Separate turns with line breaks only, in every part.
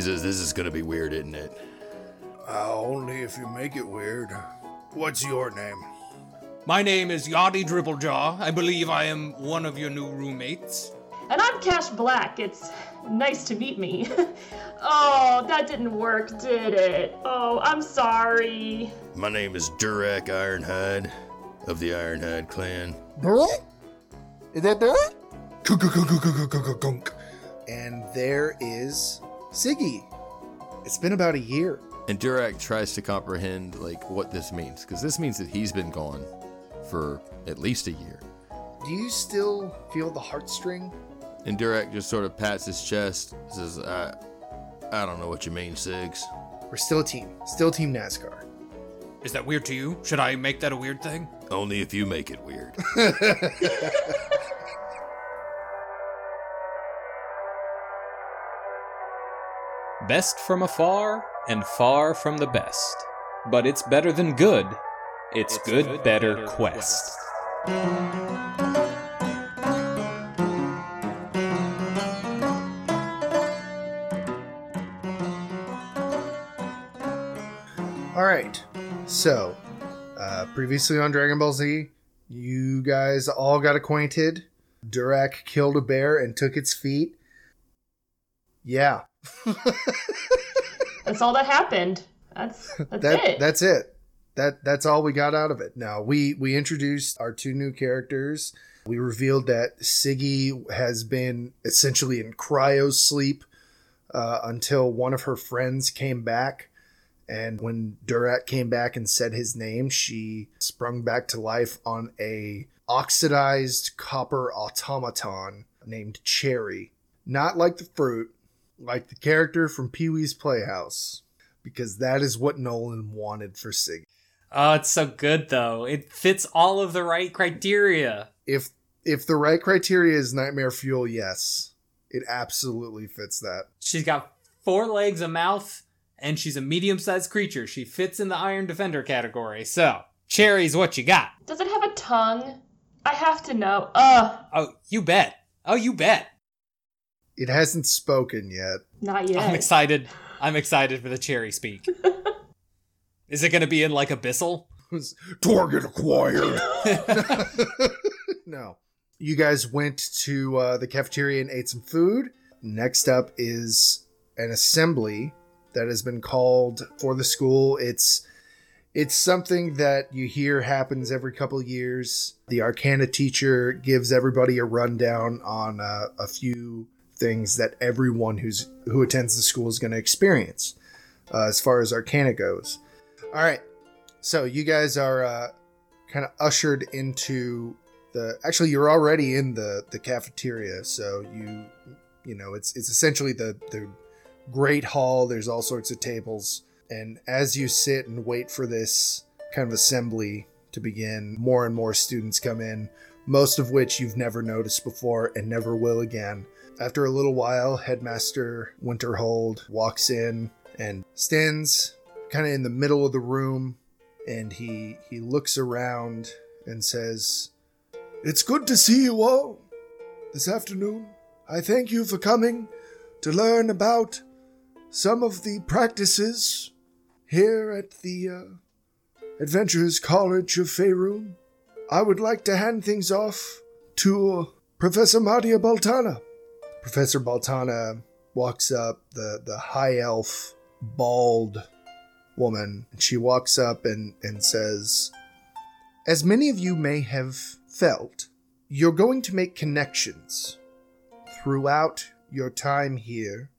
He says, This is gonna be weird, isn't it?
Uh, only if you make it weird. What's your name?
My name is Yachty Dribblejaw. I believe I am one of your new roommates.
And I'm Cash Black. It's nice to meet me. oh, that didn't work, did it? Oh, I'm sorry.
My name is Durak Ironhide of the Ironhide clan.
Is that there?
Gunk. And there is Siggy. It's been about a year.
And Durak tries to comprehend like what this means, because this means that he's been gone for at least a year.
Do you still feel the heartstring?
And Durak just sort of pats his chest, says, I, I don't know what you mean, Sigs.
We're still a team. Still Team NASCAR.
Is that weird to you? Should I make that a weird thing?
Only if you make it weird.
Best from afar and far from the best. But it's better than good. It's, good, better, quest.
All right. So, uh, previously on Dragon Ball Z, you guys all got acquainted. Durak killed a bear and took its feet. Yeah.
That's all that happened. That's that's
that
it.
that's it. That that's all we got out of it. Now we we introduced our two new characters. We revealed that Siggy has been essentially in cryo sleep uh, until one of her friends came back. And when Durak came back and said his name, she sprung back to life on a oxidized copper automaton named Cherry. Not like the fruit, like the character from Pee Wee's Playhouse, because that is what Nolan wanted for Siggy.
Oh, it's so good though. It fits all of the right criteria.
If if the right criteria is nightmare fuel, yes, it absolutely fits that.
She's got four legs, a mouth, and she's a medium sized creature. She fits in the Iron Defender category. So, Cherry's what you got.
Does it have a tongue? I have to know. Ugh,
Oh, you bet. Oh, you bet.
It hasn't spoken yet.
not yet.
I'm excited. I'm excited for the Cherry speak. Is it going to be in like Abyssal?
Target acquired. no. You guys went to uh, the cafeteria and ate some food. Next up is an assembly that has been called for the school. It's it's something that you hear happens every couple years. The Arcana teacher gives everybody a rundown on uh, a few things that everyone who's who attends the school is going to experience uh, as far as Arcana goes. All right, so you guys are uh, kind of ushered into the. Actually, you're already in the the cafeteria. So you you know it's it's essentially the the great hall. There's all sorts of tables, and as you sit and wait for this kind of assembly to begin, more and more students come in. Most of which you've never noticed before and never will again. After a little while, Headmaster Winterhold walks in and stands kind of in the middle of the room and he he looks around and says it's good to see you all this afternoon. I thank you for coming to learn about some of the practices here at the uh, adventurers college of faerun. I would like to hand things off to professor madia baltana professor baltana walks up the the high elf bald woman. And she walks up and, and says, As many of you may have felt, you're going to make connections throughout your time here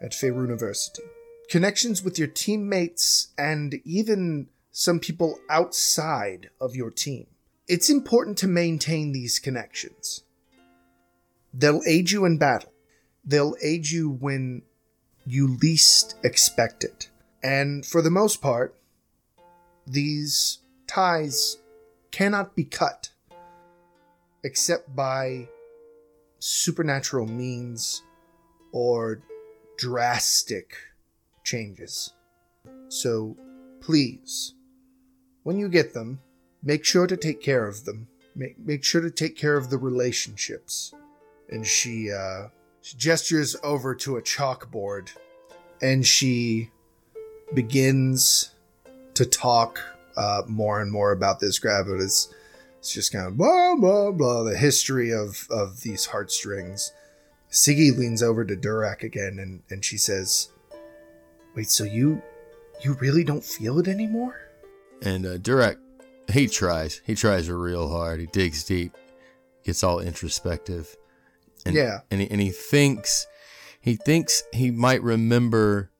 at Faerun University. Connections with your teammates and even some people outside of your team. It's important to maintain these connections. They'll aid you in battle. They'll aid you when you least expect it. And for the most part, these ties cannot be cut except by supernatural means or drastic changes. So please, when you get them, make sure to take care of them. Make, make sure to take care of the relationships. And she, uh, gestures over to a chalkboard and she begins to talk uh, more and more about this gravid. It's, it's just kind of blah blah blah the history of of these heartstrings. Siggy leans over to Durak again and, and she says, Wait, so you you really don't feel it anymore?
And uh, Durak, he tries. He tries real hard. He digs deep, gets all introspective. And,
Yeah.
And he, and he thinks, he thinks he might remember,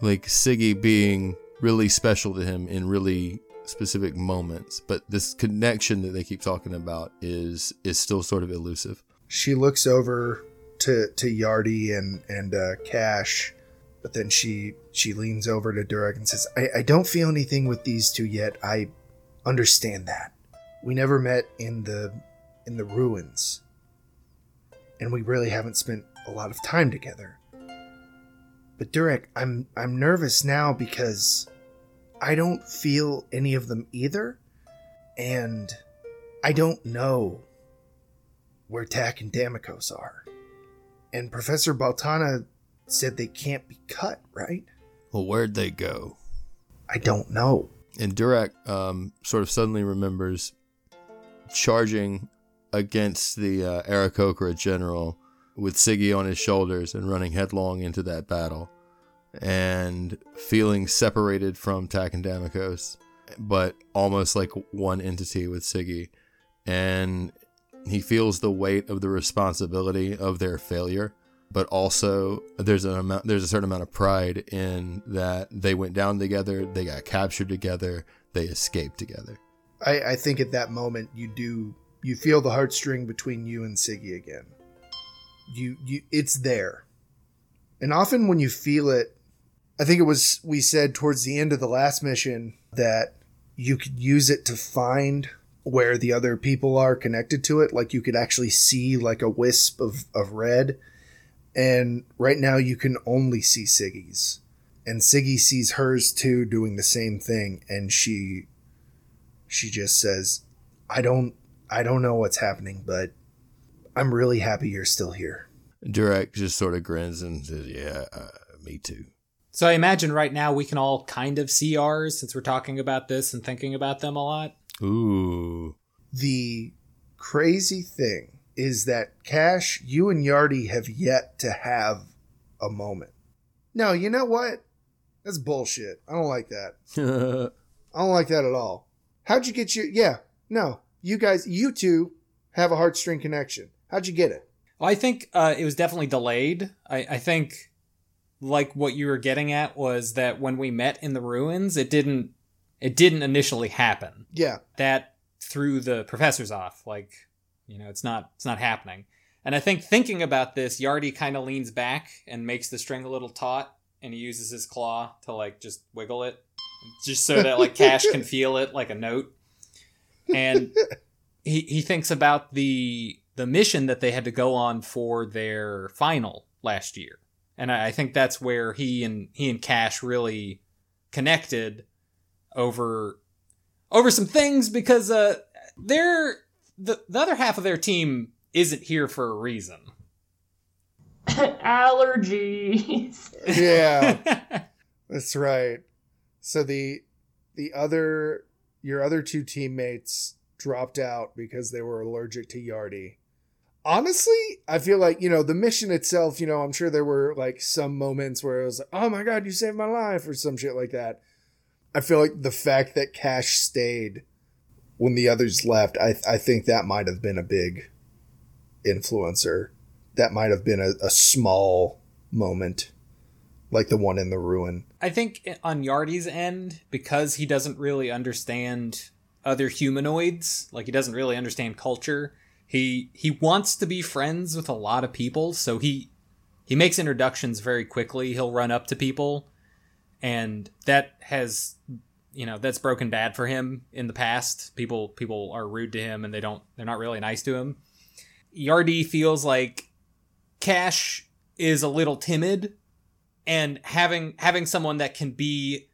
like Siggy being really special to him in really specific moments. But this connection that they keep talking about is is still sort of elusive.
She looks over to to Yardy and and uh, Cash, but then she she leans over to Durak and says, I, "I don't feel anything with these two yet. I understand that. We never met in the in the ruins, and we really haven't spent a lot of time together. But Durak, I'm I'm nervous now because I don't feel any of them either, and I don't know where Tak and Damikos are. And Professor Baltana said they can't be cut, right?
Well, where'd they go?
I don't know.
And Durak um, sort of suddenly remembers charging against the uh, Aarakocra general with Siggy on his shoulders and running headlong into that battle and feeling separated from Tak and Damikos, but almost like one entity with Siggy. And he feels the weight of the responsibility of their failure but also there's an amount there's a certain amount of pride in that they went down together they got captured together they escaped together
I, I think at that moment you do you feel the heartstring between you and Siggy again. You you it's there. And often when you feel it, I think it was we said towards the end of the last mission that you could use it to find where the other people are connected to it. Like you could actually see like a wisp of, of red. And right now you can only see Siggy's. And Siggy sees hers too doing the same thing and she she just says, "I don't I don't know what's happening, but I'm really happy you're still here."
Durek just sort of grins and says yeah uh, me too
So I imagine right now we can all kind of see ours since we're talking about this and thinking about them a lot.
ooh
The crazy thing is that Cash, you and Yardy have yet to have a moment. No, you know what? That's bullshit. I don't like that. I don't like that at all. How'd you get your yeah, no. You guys you two have a heartstring connection. How'd you get it?
Well, I think uh, it was definitely delayed. I, I think, like what you were getting at was that when we met in the ruins, it didn't it didn't initially happen.
Yeah.
That threw the professors off. Like, you know, it's not it's not happening. And I think thinking about this, Yardy kind of leans back and makes the string a little taut, and he uses his claw to like just wiggle it, just so that like Cash can feel it like a note. And he he thinks about the the mission that they had to go on for their final last year, and I, I think that's where he and he and Cash really connected over over some things because uh they're the the other half of their team isn't here for a reason.
Allergies.
Yeah. That's right. So the the other your other two teammates dropped out because they were allergic to Yardy. Honestly, I feel like, you know, the mission itself, you know, I'm sure there were like some moments where it was like, "Oh my god, you saved my life" or some shit like that. I feel like the fact that Cash stayed when the others left, I I think that might have been a big influencer. That might have been a, a small moment like the one in the ruin.
I think on Yardy's end, because he doesn't really understand other humanoids, like he doesn't really understand culture, he he wants to be friends with a lot of people, so he he makes introductions very quickly. He'll run up to people, and that has you know that's broken bad for him in the past. People people are rude to him, and they don't they're not really nice to him. Yardy feels like Cash is a little timid and having having someone that can be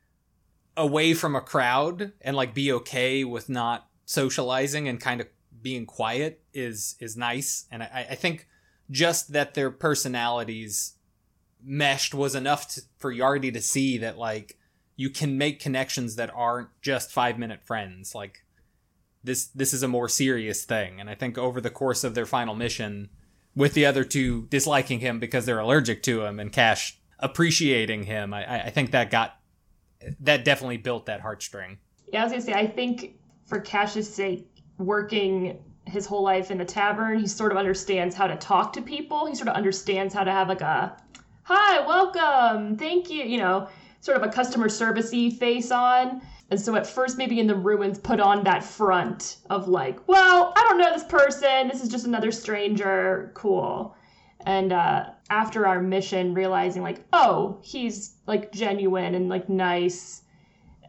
away from a crowd and like be okay with not socializing and kind of being quiet is is nice and I, I think just that their personalities meshed was enough to, for Yardi to see that like you can make connections that aren't just five minute friends. Like this this is a more serious thing. And I think over the course of their final mission, with the other two disliking him because they're allergic to him and Cash appreciating him, I, I think that got that definitely built that heartstring.
Yeah, I was gonna say, I think for Cash's sake, working his whole life in a tavern, he sort of understands how to talk to people. He sort of understands how to have like a hi, welcome, thank you, you know, sort of a customer servicey face on. And so at first, maybe in the ruins, put on that front of like, well, I don't know this person. This is just another stranger. Cool. And uh, after our mission, realizing like, oh, he's like genuine and like nice.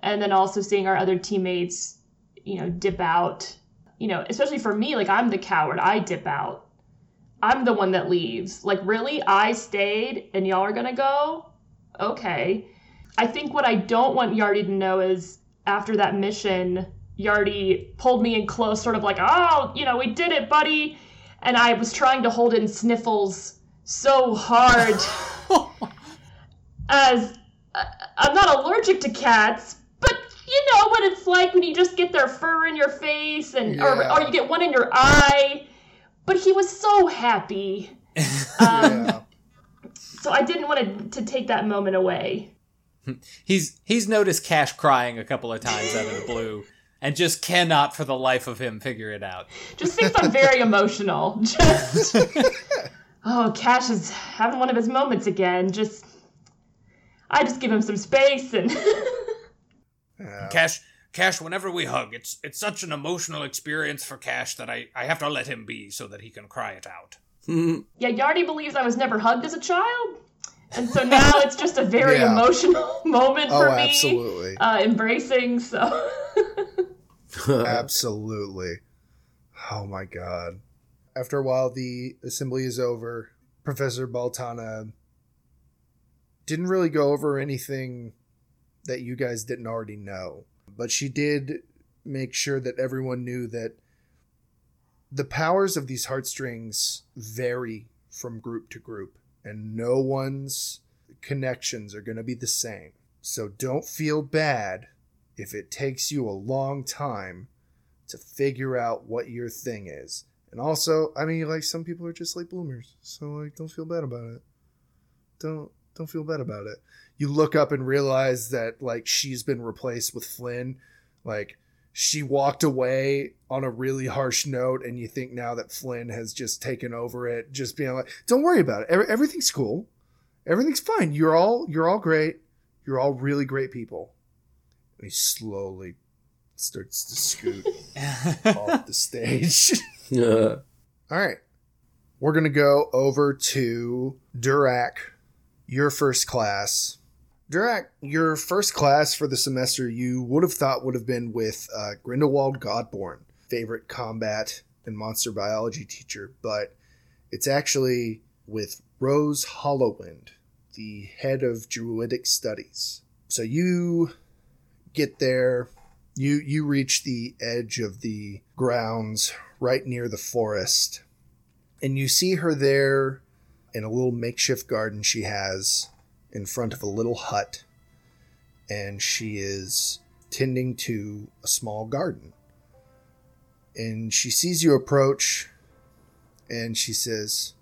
And then also seeing our other teammates, you know, dip out. You know, especially for me, like I'm the coward. I dip out. I'm the one that leaves. Like, really? I stayed and y'all are gonna go? Okay. I think what I don't want Yardi to know is after that mission, Yardi pulled me in close, sort of like, oh, you know, we did it, buddy. And I was trying to hold in sniffles so hard. As uh, I'm not allergic to cats, but you know what it's like when you just get their fur in your face and or, or you get one in your eye. But he was so happy. Um,
Yeah.
So I didn't want to, to take that moment away.
He's he's noticed Cash crying a couple of times out of the blue and just cannot for the life of him figure it out.
Just thinks I'm very emotional. Just oh, Cash is having one of his moments again. Just I just give him some space and
Yeah.
Cash, Cash, whenever we hug, it's it's such an emotional experience for Cash that I, I have to let him be so that he can cry it out.
yeah, Yardi believes I was never hugged as a child, and so now it's just a very
Yeah.
emotional moment
Oh,
for me.
absolutely.
Uh, embracing so.
Absolutely. Oh my god. After a while, the assembly is over. Professor Baltana didn't really go over anything that you guys didn't already know, but she did make sure that everyone knew that the powers of these heartstrings vary from group to group, and no one's connections are going to be the same. So don't feel bad if it takes you a long time to figure out what your thing is. And also, I mean, like some people are just like bloomers, so like don't feel bad about it. Don't don't feel bad about it. You look up and realize that like she's been replaced with Flynn. Like she walked away on a really harsh note, and you think now that Flynn has just taken over it, just being like, "Don't worry about it. Every- Everything's cool. Everything's fine. You're all you're all great. You're all really great people." And he slowly starts to scoot off the stage.
Yeah.
All right. We're going to go over to Durak, your first class. Durak, your first class for the semester you would have thought would have been with uh, Grindelwald Godborn, favorite combat and monster biology teacher, but it's actually with Rose Hollowind, the head of Druidic Studies. So you get there, you you reach the edge of the grounds right near the forest, and you see her there in a little makeshift garden she has in front of a little hut, and she is tending to a small garden. And she sees you approach, and she says,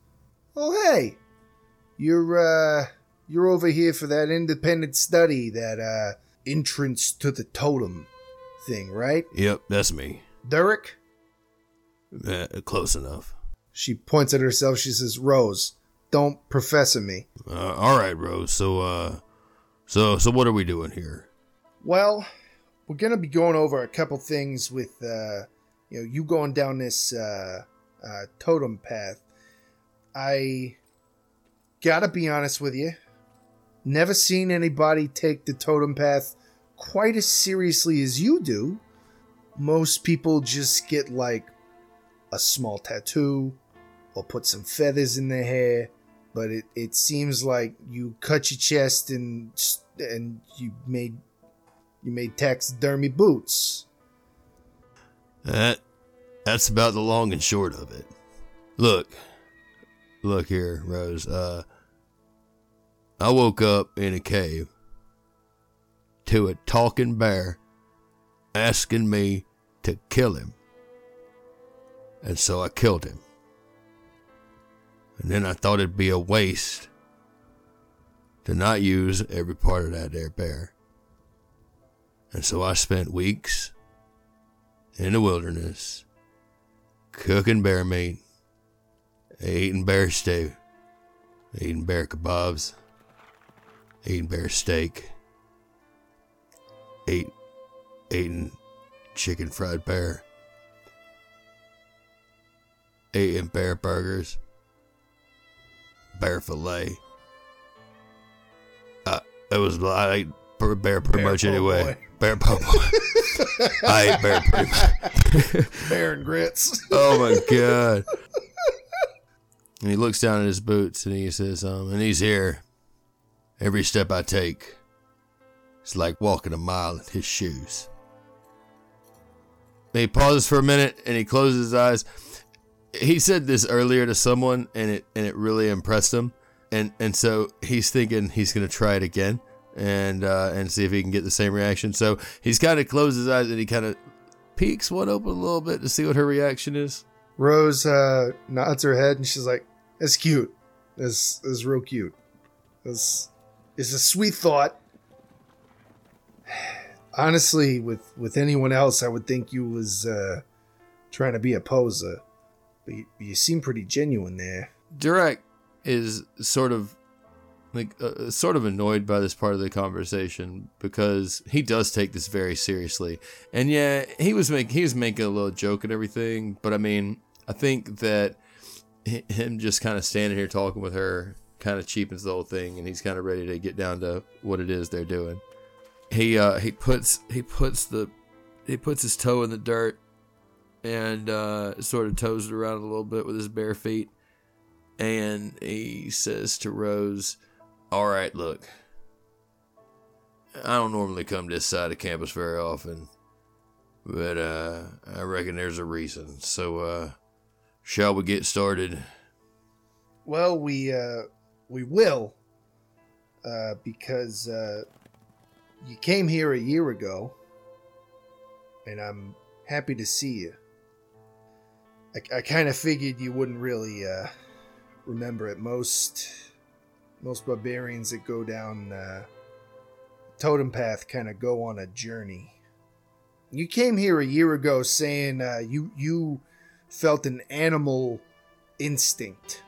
"Oh hey, you're uh, you're over here for that independent study, that uh, entrance to the totem thing, right,
Yep, that's me.
Derek?"
Uh, close enough.
She points at herself. She says, "Rose, don't professor me."
Uh, all right, Rose. So, uh, so, so, what are we doing here?
Well, we're gonna be going over a couple things with, uh, you know, you going down this uh, uh, totem path. I gotta be honest with you. Never seen anybody take the totem path quite as seriously as you do. Most people just get like a small tattoo or put some feathers in their hair, but it, it seems like you cut your chest and and you made you made taxidermy boots.
That, that's about the long and short of it. Look, look here, Rose. Uh, I woke up in a cave to a talking bear asking me to kill him. And so I killed him. And then I thought it'd be a waste to not use every part of that there bear. And so I spent weeks in the wilderness cooking bear meat, eating bear stew, eating bear kebabs, eating bear steak, eat, eating chicken fried bear, eating bear burgers, bear fillet. Uh, it was I ate bear pretty
Bear
much anyway.
boy.
Bear po' boy. I ate bear pretty much.
Bear and grits.
Oh my god. And he looks down at his boots and he says, um, and he's here. Every step I take, it's like walking a mile in his shoes. And he pauses for a minute and he closes his eyes. He said this earlier to someone and it and it really impressed him. And and so he's thinking he's gonna try it again and uh, and see if he can get the same reaction. So he's kind of closed his eyes and he kind of peeks one open a little bit to see what her reaction is.
Rose uh, nods her head and she's like, "That's cute. That's that's real cute. That's it's a sweet thought." Honestly, with with anyone else, I would think you was uh, trying to be a poser, but you, you seem pretty genuine there.
Durek is sort of like uh, sort of annoyed by this part of the conversation because he does take this very seriously. And yeah, he was making he was making a little joke and everything, but I mean, I think that him just kind of standing here talking with her kind of cheapens the whole thing and he's kind of ready to get down to what it is they're doing. He uh he puts he puts the he puts his toe in the dirt and uh sort of toes it around a little bit with his bare feet and he says to Rose, All right, look, I don't normally come this side of campus very often, but uh, I reckon there's a reason. So, uh, shall we get started?
Well, we uh, we will, uh, because uh, you came here a year ago, and I'm happy to see you. I, I kind of figured you wouldn't really uh, remember it. Most most barbarians that go down uh, totem path kind of go on a journey. You came here a year ago saying uh, you you felt an animal instinct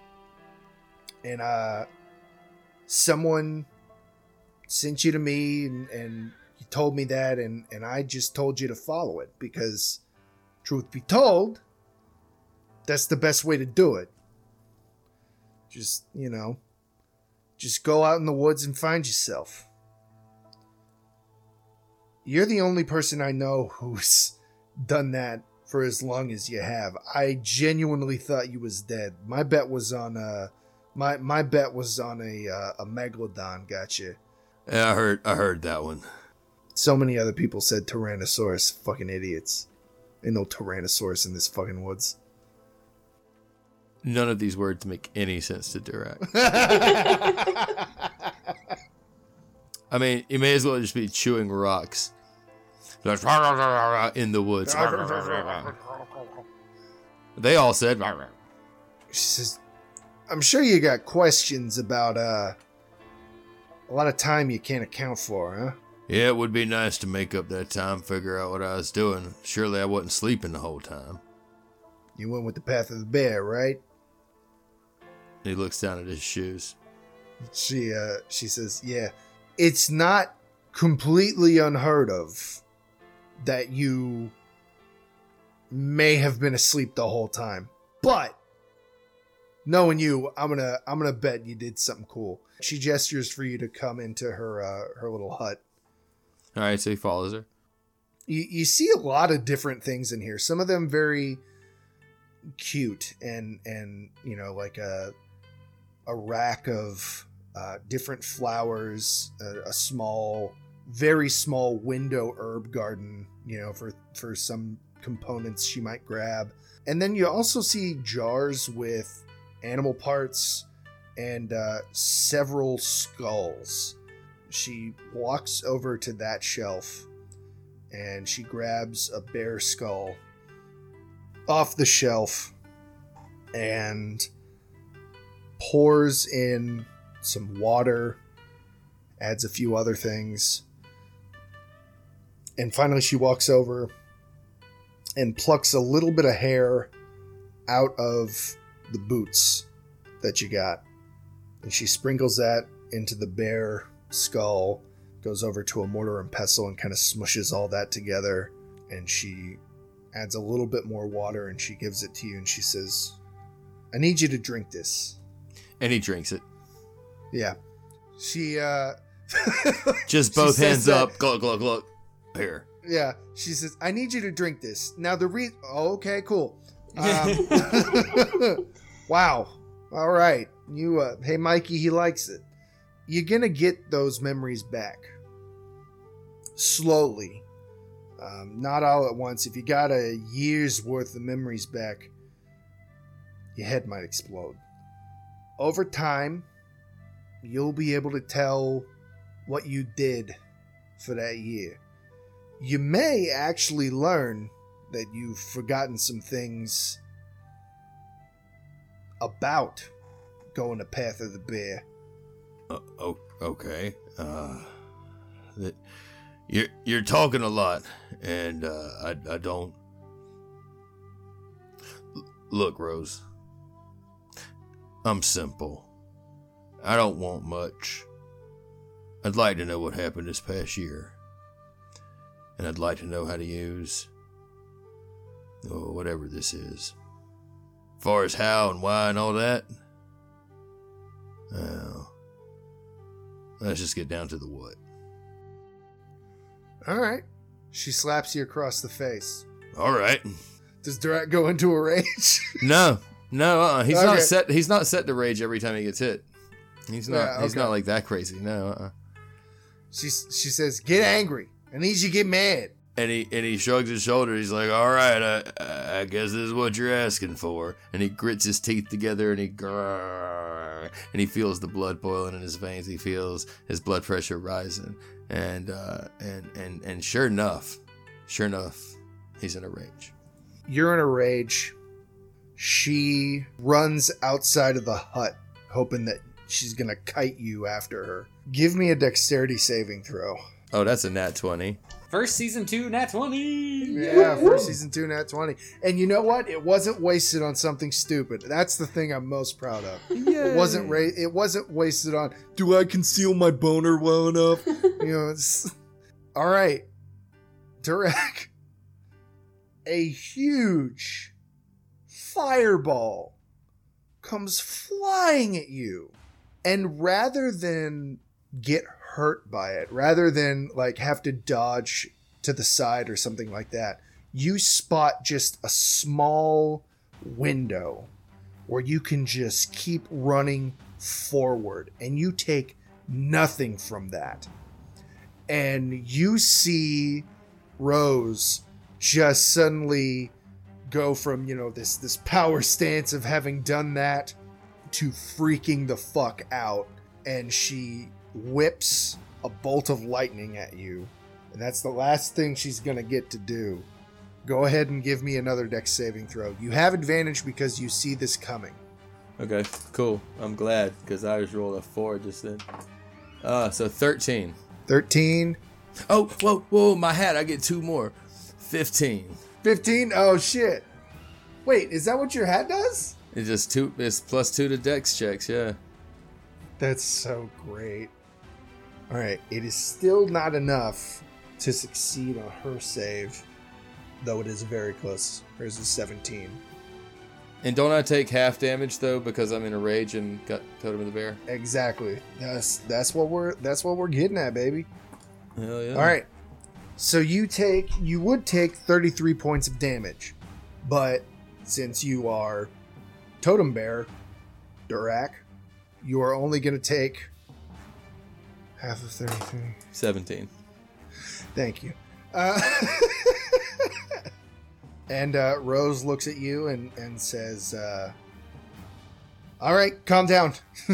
and uh someone sent you to me and, and you told me that and and i just told you to follow it because truth be told that's the best way to do it just you know just go out in the woods and find yourself you're the only person i know who's done that for as long as you have i genuinely thought you was dead my bet was on uh my my bet was on a uh, a megalodon. Gotcha.
Yeah, I heard I heard that one.
So many other people said Tyrannosaurus. Fucking idiots. Ain't no Tyrannosaurus in this fucking woods.
None of these words make any sense to Durak. I mean, you may as well just be chewing rocks. Like, in the woods. They all said,
she says, "I'm sure you got questions about uh a lot of time you can't account for, huh?"
Yeah, it would be nice to make up that time, figure out what I was doing. Surely I wasn't sleeping the whole time.
You went with the path of the bear, right?
He looks down at his shoes.
She uh she says, "Yeah, it's not completely unheard of that you may have been asleep the whole time. But knowing you, I'm going to I'm going to bet you did something cool." She gestures for you to come into her uh her little hut.
All right, so he follows her.
you, you see a lot of different things in here some of them very cute and and you know like a a rack of uh, different flowers a, a small very small window herb garden you know for for some components she might grab and then you also see jars with animal parts and uh, several skulls. She walks over to that shelf and she grabs a bear skull off the shelf and pours in some water, adds a few other things. And finally, she walks over and plucks a little bit of hair out of the boots that you got. And she sprinkles that into the bear skull, goes over to a mortar and pestle and kind of smushes all that together. And she adds a little bit more water and she gives it to you and she says, I need you to drink this.
And he drinks it.
Yeah. She, uh,
Just both
says
hands
that-
up. Glug, glug, glug. Here.
Yeah, she says, "I need you to drink this." Now the re oh, okay, cool. Um, wow. All right. You uh hey Mikey, he likes it. You're going to get those memories back. Slowly. Um, not all at once. If you got a year's worth of memories back, your head might explode. Over time, you'll be able to tell what you did for that year you may actually learn that you've forgotten some things about going the path of the bear.
Uh, oh, okay. Uh, that you're you're talking a lot, and uh, I I don't. Look, Rose. I'm simple. I don't want much. I'd like to know what happened this past year, and I'd like to know how to use. Oh, whatever this is. As Far as how and why and all that. Well, let's just get down to the what.
All right. She slaps you across the face.
All right.
Does Durak go into a rage?
No, no, uh, he's
Okay.
not set. He's not set to rage every time he gets hit. He's not.
Yeah,
He's not like that crazy. No. Uh-uh.
she she says, "Get angry. I need you to get mad."
And he and he shrugs his shoulders. He's like, "All right, I, I guess this is what you're asking for." And he grits his teeth together and he grrr, and he feels the blood boiling in his veins. He feels his blood pressure rising, and uh, and and and sure enough, sure enough, he's in a rage.
You're in a rage. She runs outside of the hut, hoping that she's gonna kite you after her. Give me a dexterity saving throw.
Oh, that's a nat twenty.
First season two, Nat 20.
Yeah, first season two, nat twenty. And you know what? It wasn't wasted on something stupid. That's the thing I'm most proud of. It wasn't ra- It wasn't wasted on. Do I conceal my boner well enough? you know. It's, all right, Durek. A huge fireball comes flying at you, and rather than get hurt by it, rather than like have to dodge to the side or something like that, you spot just a small window where you can just keep running forward and you take nothing from that. And you see Rose just suddenly go from, you know, this this power stance of having done that to freaking the fuck out and she whips a bolt of lightning at you. And that's the last thing she's going to get to do. Go ahead and give me another dex saving throw. You have advantage because you see this coming.
Okay, cool. I'm glad because I just rolled a four just then. Uh, so 13.
13,
Oh, whoa, whoa, my hat. I get two more. 15.
15. Oh shit. Wait, is that what your hat does?
It's just two, it's plus two to dex checks, yeah.
That's so great. All right, it is still not enough to succeed on her save, though it is very close. Hers is 17.
And don't I take half damage though because I'm in a rage and got Totem of the Bear?
Exactly. That's that's what we're that's what we're getting at, baby.
Hell yeah.
All right. So you take you would take 33 points of damage, but since you are totem bear, Durak, you are only going to take half of 33.
17.
Thank you. Uh, and uh, Rose looks at you and, and says, uh, All right, calm down.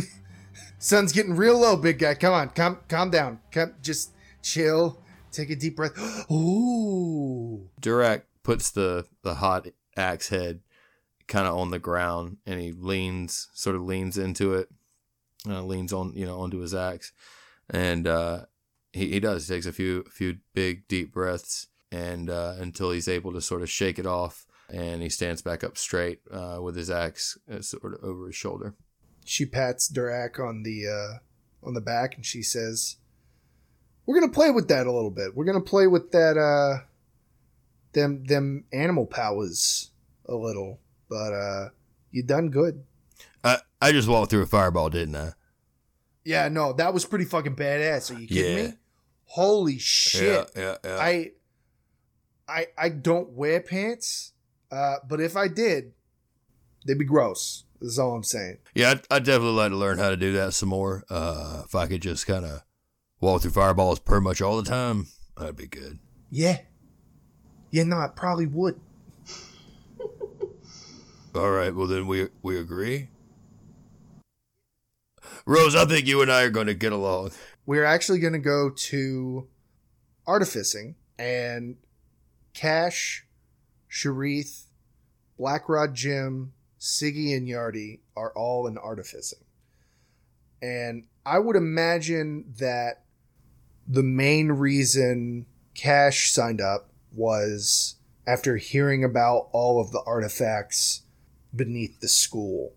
Sun's getting real low, big guy. Come on, calm, calm down. Come, just chill. Take a deep breath. Ooh.
Durak puts the the hot axe head kind of on the ground, and he leans, sort of leans into it, uh, leans on, you know, onto his axe, and uh, he he does. He takes a few few big deep breaths, and uh, until he's able to sort of shake it off, and he stands back up straight uh, with his axe uh, sort of over his shoulder.
She pats Durak on the uh, on the back, and she says, "We're gonna play with that a little bit. We're gonna play with that uh, them them animal powers a little. But uh, you done good."
I I just walked through a fireball, didn't I?
Yeah, no, that was pretty fucking badass. Are you kidding
Yeah.
me? Holy shit!
Yeah, yeah, yeah.
I, I, I don't wear pants, uh, but if I did, they'd be gross. Is all I'm saying.
Yeah, I'd, I'd definitely like to learn how to do that some more. Uh, if I could just kind of walk through fireballs pretty much all the time, that'd be good.
Yeah. Yeah, no, I probably would.
All right, well then we we agree. Rose, I think you and I are going to get along.
We're actually going to go to artificing, and Cash, Sharith, Blackrod Jim, Siggy, and Yardy are all in artificing. And I would imagine that the main reason Cash signed up was after hearing about all of the artifacts beneath the school.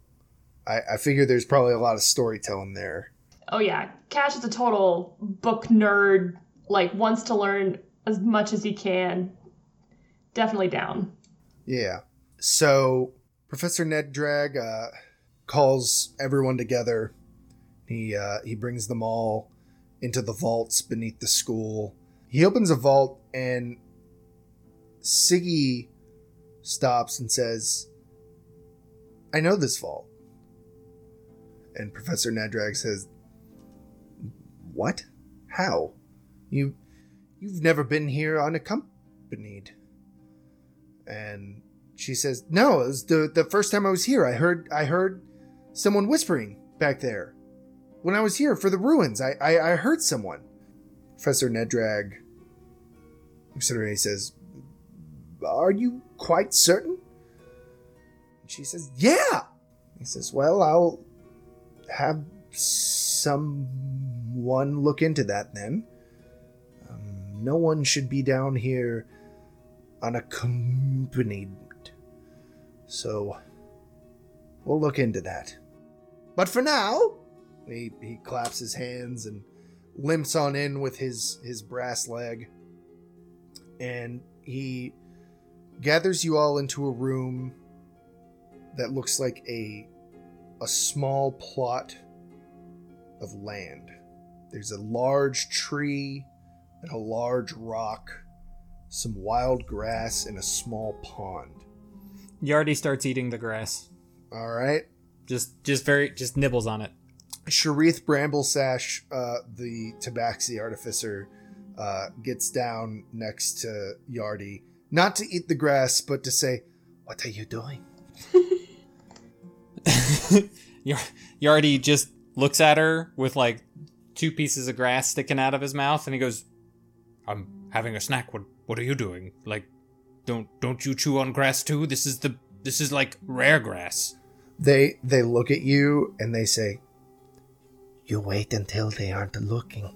I, I figure there's probably a lot of storytelling there.
Oh yeah, Cash is a total book nerd. Like wants to learn as much as he can. Definitely down.
Yeah. So Professor Ned Drag uh, calls everyone together. He uh, he brings them all into the vaults beneath the school. He opens a vault and Siggy stops and says, "I know this vault." And Professor Nadrag says, "What? How? You you've never been here unaccompanied?" And she says, "No, it was the the first time I was here. I heard I heard someone whispering back there. When I was here for the ruins, I I, I heard someone." Professor Nedrag he says, "Are you quite certain?" And she says, "Yeah." He says, "Well, I'll have someone look into that then. Um, no one should be down here unaccompanied. So we'll look into that. But for now, he, he claps his hands and limps on in with his, his brass leg. And he gathers you all into a room that looks like a a small plot of land. There's a large tree and a large rock, some wild grass, and a small pond.
Yardy starts eating the grass.
All right.
Just just very just nibbles on it.
Sharith Bramblesash, uh, the Tabaxi artificer, uh, gets down next to Yardy, not to eat the grass, but to say, What are you doing?
Yar- Yardy just looks at her with like two pieces of grass sticking out of his mouth, and he goes,
I'm having a snack. What what are you doing? Like don't don't you chew on grass too? This is the this is like rare grass.
They they look at you and they say, You wait until they aren't looking.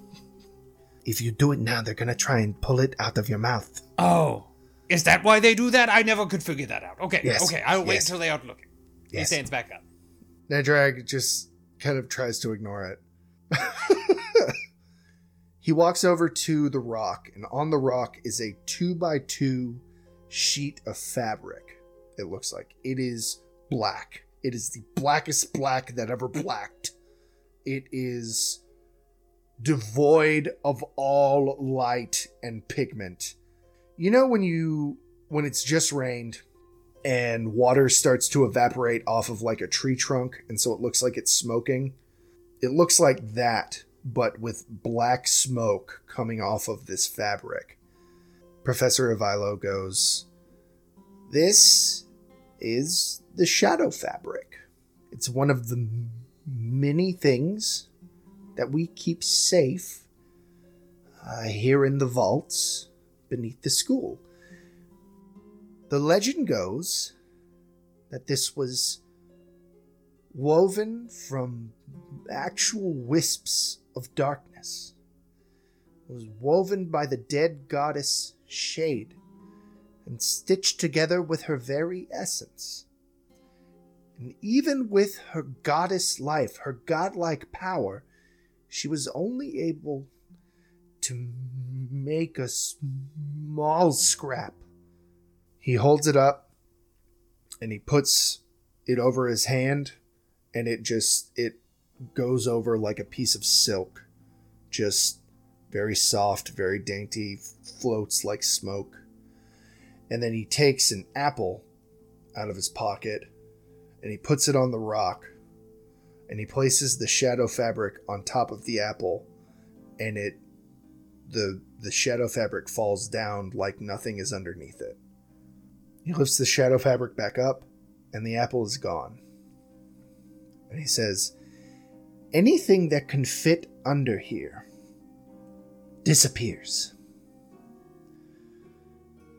If you do it now, they're gonna try and pull it out of your mouth.
Oh. Is that why they do that? I never could figure that out. Okay,
Yes,
okay, I'll wait
yes.
until they aren't looking. He stands back up.
Nadrag just kind of tries to ignore it. he walks over to the rock, and on the rock is a two by two sheet of fabric. It looks like it is black. It is the blackest black that ever blacked. It is devoid of all light and pigment. You know when you when it's just rained and water starts to evaporate off of like a tree trunk and so it looks like it's smoking? It looks like that but with black smoke coming off of this fabric. Professor avilo goes this is the shadow fabric. It's one of the many things that we keep safe uh, here in the vaults beneath the school. The legend goes that this was woven from actual wisps of darkness. It was woven by the dead goddess Shade and stitched together with her very essence. And even with her goddess life, her godlike power, she was only able to make a small scrap. He holds it up and he puts it over his hand and it just it goes over like a piece of silk. Just very soft, very dainty, floats like smoke. And then he takes an apple out of his pocket and he puts it on the rock and he places the shadow fabric on top of the apple and it the the shadow fabric falls down like nothing is underneath it. He lifts the shadow fabric back up and the apple is gone. And he says, Anything that can fit under here disappears.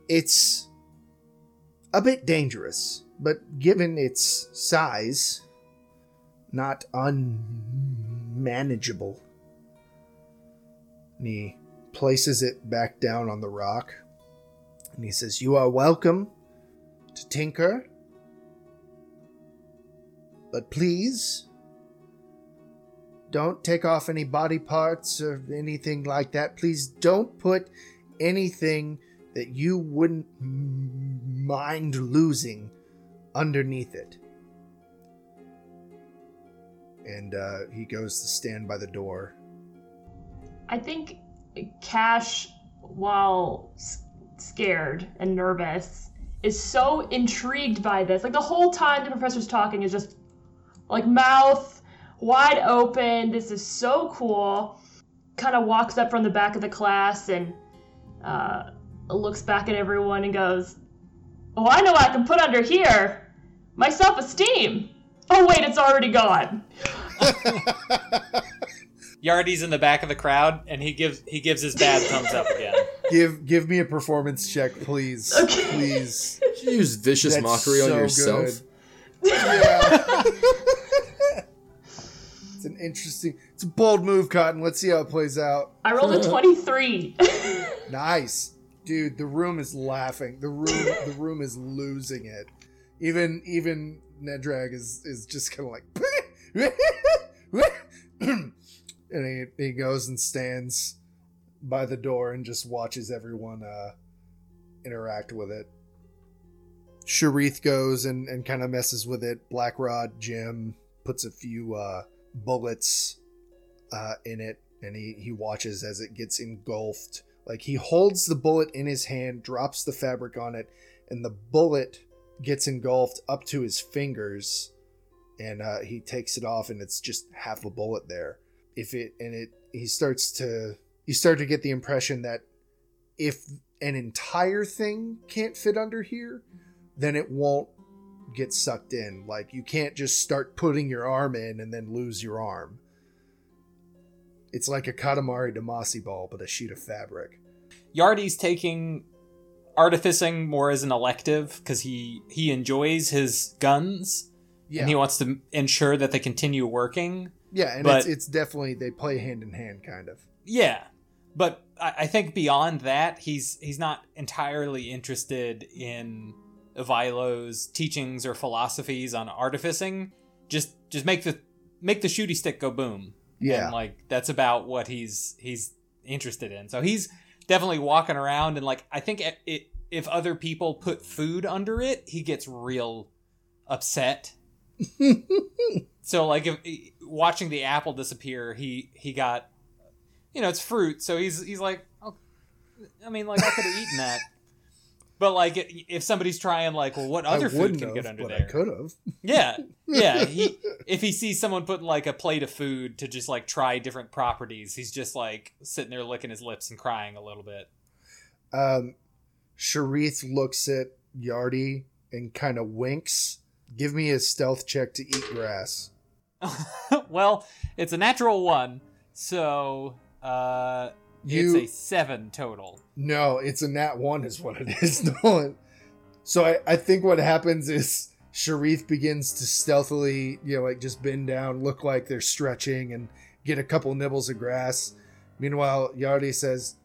It's a bit dangerous, but given its size, not unmanageable. And he places it back down on the rock. And he says, You are welcome to tinker. But please, don't take off any body parts or anything like that. Please don't put anything that you wouldn't mind losing underneath it. And uh, he goes to stand by the door.
I think Cash, while s- scared and nervous, is so intrigued by this. Like the whole time the professor's talking is just like mouth wide open. This is so cool. Kind of walks up from the back of the class and uh, looks back at everyone and goes, Oh, I know what I can put under here. My self esteem. Oh, wait, it's already gone.
Yardy's in the back of the crowd, and he gives he gives his bad thumbs up again.
Give give me a performance check, please.
Okay.
Please.
You use vicious
That's
mockery on yourself?
good. Yeah. it's an interesting it's a bold move, Cotton. Let's see how it plays out.
I rolled a 23.
Nice. Dude, the room is laughing. The room the room is losing it. Even even Nedrag is is just kind of like and he, he goes and stands by the door and just watches everyone uh interact with it. Sharith goes and, and kind of messes with it. Blackrod Jim puts a few uh, bullets uh, in it, and he, he watches as it gets engulfed. Like he holds the bullet in his hand, drops the fabric on it, and the bullet gets engulfed up to his fingers, and uh, he takes it off, and it's just half a bullet there. If it and it, he starts to you start to get the impression that if an entire thing can't fit under here, then it won't get sucked in. Like you can't just start putting your arm in and then lose your arm. It's like a Katamari Damacy ball, but a sheet of fabric.
Yardy's taking artificing more as an elective because he he enjoys his guns
Yeah,
and he wants to ensure that they continue working.
yeah, and
but-
it's, it's definitely they play hand in hand, kind of.
Yeah, but I, I think beyond that, he's he's not entirely interested in Evilo's teachings or philosophies on artificing. Just just make the make the shooty stick go boom.
Yeah,
and like that's about what he's he's interested in. So he's definitely walking around and like I think it, it, if other people put food under it, he gets real upset. so like if watching the apple disappear, he he got you know it's fruit, so he's he's like oh, I mean like I could have eaten that. But like if somebody's trying like well what other
I
food can
have,
get under there?
I could have.
Yeah, yeah. He if he sees someone putting like a plate of food to just like try different properties, he's just like sitting there licking his lips and crying a little bit.
Um, Sharith looks at Yardy and kind of winks, Give me a stealth check to eat grass.
well, it's a natural one, so uh,
You-
it's a seven total.
No, it's a nat one, is what it is, Nolan. So I, I think what happens is Sharif begins to stealthily, you know, like just bend down, look like they're stretching, and get a couple nibbles of grass. Meanwhile, Yardy says,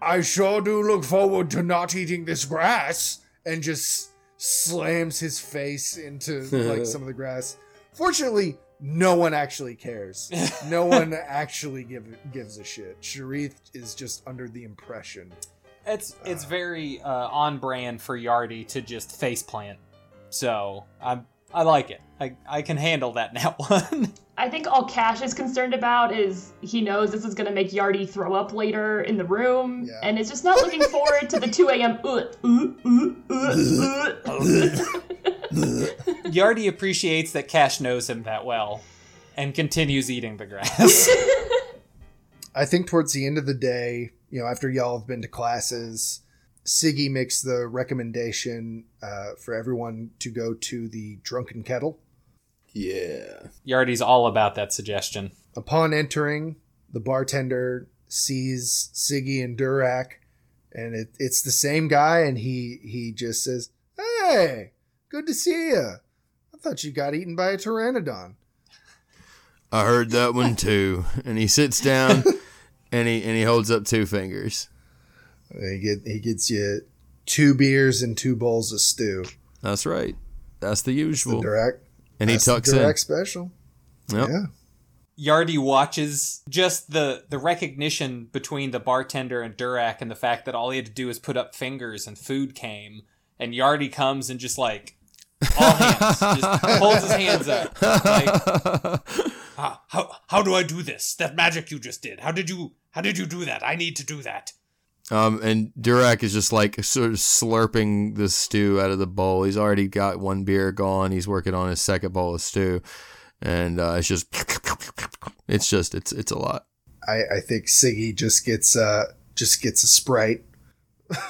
I sure do look forward to not eating this grass, and just slams his face into like some of the grass. Fortunately, no one actually cares. No one actually give, gives a shit. Sharif is just under the impression.
It's it's uh, very uh, on brand for Yardy to just face plant. So I'm I like it. I I can handle that now one.
I think all Cash is concerned about is he knows this is going to make Yardy throw up later in the room,
Yeah.
and is just not looking forward to the 2 a.m. Uh, uh,
Yardy appreciates that Cash knows him that well, and continues eating the grass.
I think towards the end of the day, you know, after y'all have been to classes, Siggy makes the recommendation uh, for everyone to go to the Drunken Kettle.
Yeah.
Yardy's all about that suggestion.
Upon entering, the bartender sees Siggy and Durak, and it, it's the same guy, and he he just says, "Hey, good to see you. I thought you got eaten by a pteranodon."
I heard that one too. And he sits down and he and he holds up two fingers.
He get he gets you two beers and two bowls of stew.
That's right. That's the
The
usual.
Durak,
And he
that's the
tucks in.
Durak special.
Yep.
Yeah.
Yardy watches just the the recognition between the bartender and Durak and the fact that all he had to do was put up fingers and food came and Yardy comes and just like all hands just holds his hands up like
Ah, how how do I do this? That magic you just did. How did you how did you do that? I need to do that.
Um, and Durak is just like sort of slurping the stew out of the bowl. He's already got one beer gone. He's working on his second bowl of stew, and uh, it's just, it's just, it's, it's a lot.
I, I think Siggy just gets uh just gets a sprite.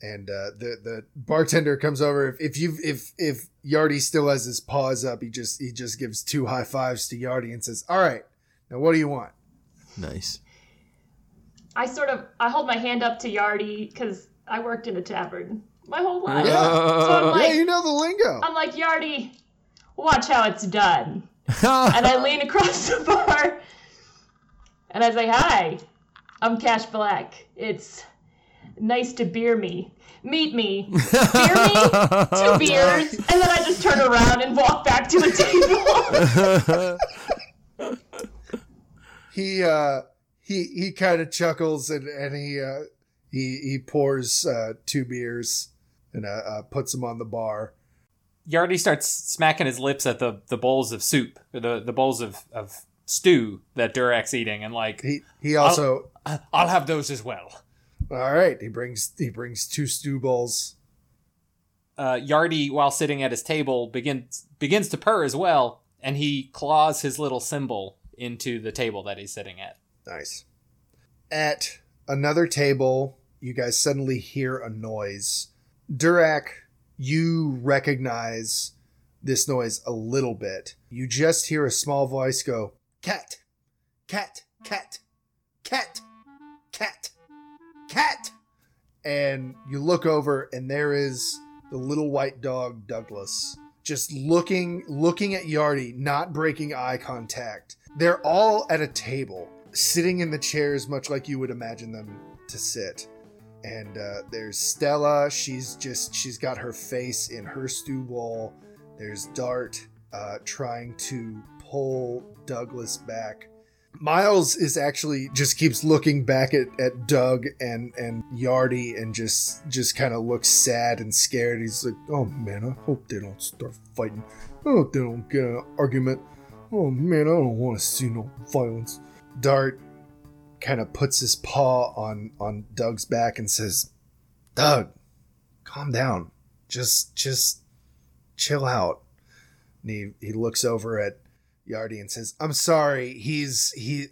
and uh, the the bartender comes over. If, if you if if Yardy still has his paws up, he just he just gives two high fives to Yardy and says, "All right, now what do you want?"
Nice.
I sort of I hold my hand up to Yardy because I worked in a tavern my whole life.
Yeah.
So like,
yeah, you know the lingo.
I'm like Yardy, watch how it's done. and I lean across the bar and I say, Hi, I'm Cash Black. It's nice to beer me. Meet me. Beer me? Two beers. And then I just turn around and walk back to the table.
he uh he he kind of chuckles and and he uh he he pours uh two beers and uh, uh puts them on the bar.
Yardy starts smacking his lips at the, the bowls of soup, or the, the bowls of, of stew that Durak's eating, and like,
He he also
I'll have those as well.
All right. He brings he brings two stew bowls.
uh, Yardy, while sitting at his table, begins begins to purr as well, and he claws his little symbol into the table that he's sitting at.
Nice. At another table, you guys suddenly hear a noise. Durak, you recognize this noise a little bit. You just hear a small voice go, Cat, cat, cat, cat, cat, cat. And you look over, and there is the little white dog, Douglas, just looking looking at Yardy, not breaking eye contact. They're all at a table, sitting in the chairs, much like you would imagine them to sit. And uh, there's Stella. She's just she's got her face in her stew bowl. There's Dart uh, trying to pull Douglas back. Miles is actually just keeps looking back at, at Doug and and Yardy and just just kind of looks sad and scared. He's like, "Oh man, I hope they don't start fighting. I hope they don't get an argument. Oh man, I don't want to see no violence." Dart kind of puts his paw on on Doug's back and says, "Doug, calm down. Just just chill out." And he, he looks over at Yardy and says, "I'm sorry. He's he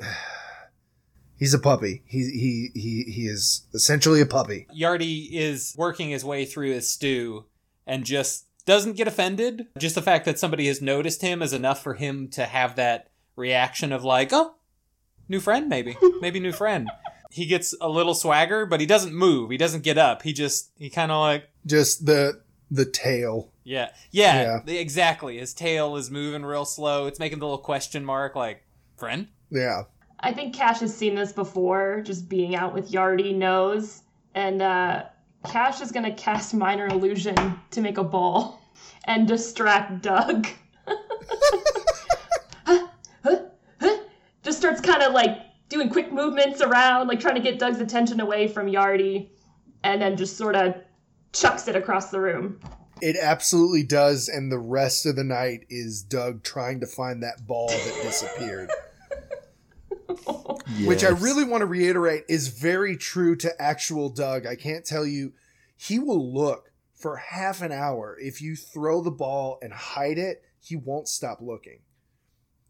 he's a puppy. He he he he is essentially a puppy."
Yardy is working his way through his stew, and just doesn't get offended. Just the fact that somebody has noticed him is enough for him to have that reaction of like, oh, new friend, maybe, maybe new friend. He gets a little swagger, but he doesn't move. He doesn't get up. He just he kind of like
Just the the tail.
Yeah, yeah,
Yeah.
the- exactly. His tail is moving real slow. It's making the little question mark, like friend.
Yeah.
I think Cash has seen this before, just being out with Yardy knows. And uh, Cash is going to cast Minor Illusion to make a ball and distract Doug. just starts kind of like doing quick movements around, like trying to get Doug's attention away from Yardy, and then just sort of chucks it across the room.
It absolutely does, and the rest of the night is Doug trying to find that ball that disappeared. Which I really want to reiterate is very true to actual Doug. I can't tell you, he will look for half an hour. If you throw the ball and hide it, he won't stop looking.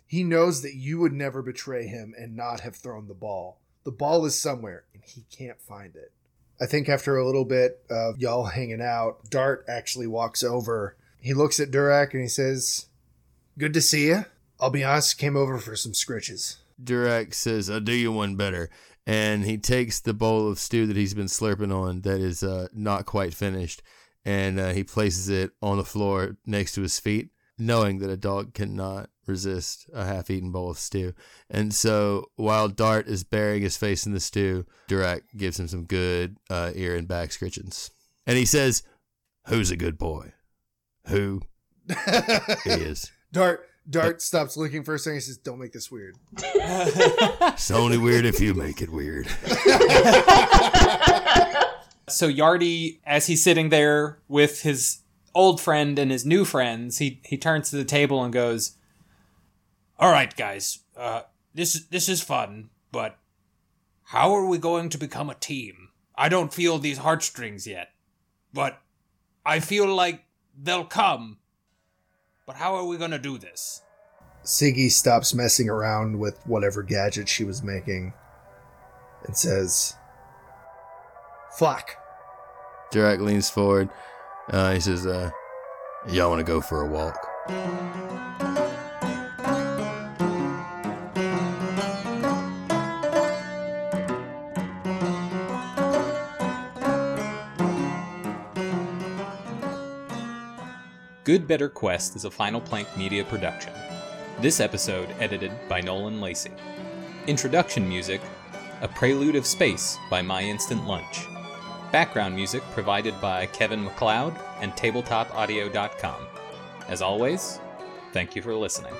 He knows that you would never betray him and not have thrown the ball. The ball is somewhere, and he can't find it. I think after a little bit of y'all hanging out, Dart actually walks over. He looks at Durak and he says, Good to see you. I'll be honest, came over for some scritches.
Durak says, I'll do you one better. And he takes the bowl of stew that he's been slurping on that is uh, not quite finished and uh, he places it on the floor next to his feet, knowing that a dog cannot resist a half eaten bowl of stew. And so while Dart is burying his face in the stew, Durak gives him some good uh, ear and back scritchings. And he says, Who's a good boy? Who is?
Dart Dart stops looking for a second He says, Don't make this weird.
It's only weird if you make it weird.
So Yardy, as he's sitting there with his old friend and his new friends, he he turns to the table and goes,
All right, guys. Uh, this is this is fun, but how are we going to become a team? I don't feel these heartstrings yet, but I feel like they'll come. But how are we going to do this?
Siggy stops messing around with whatever gadget she was making and says, Fuck.
Durak leans forward. Uh, he says, uh, Y'all want to go for a walk?
Good Better Quest is a Final Plank Media production. This episode edited by Nolan Lacey. Introduction music, A Prelude of Space by My Instant Lunch. Background music provided by Kevin MacLeod and TabletopAudio.com. As always, thank you for listening.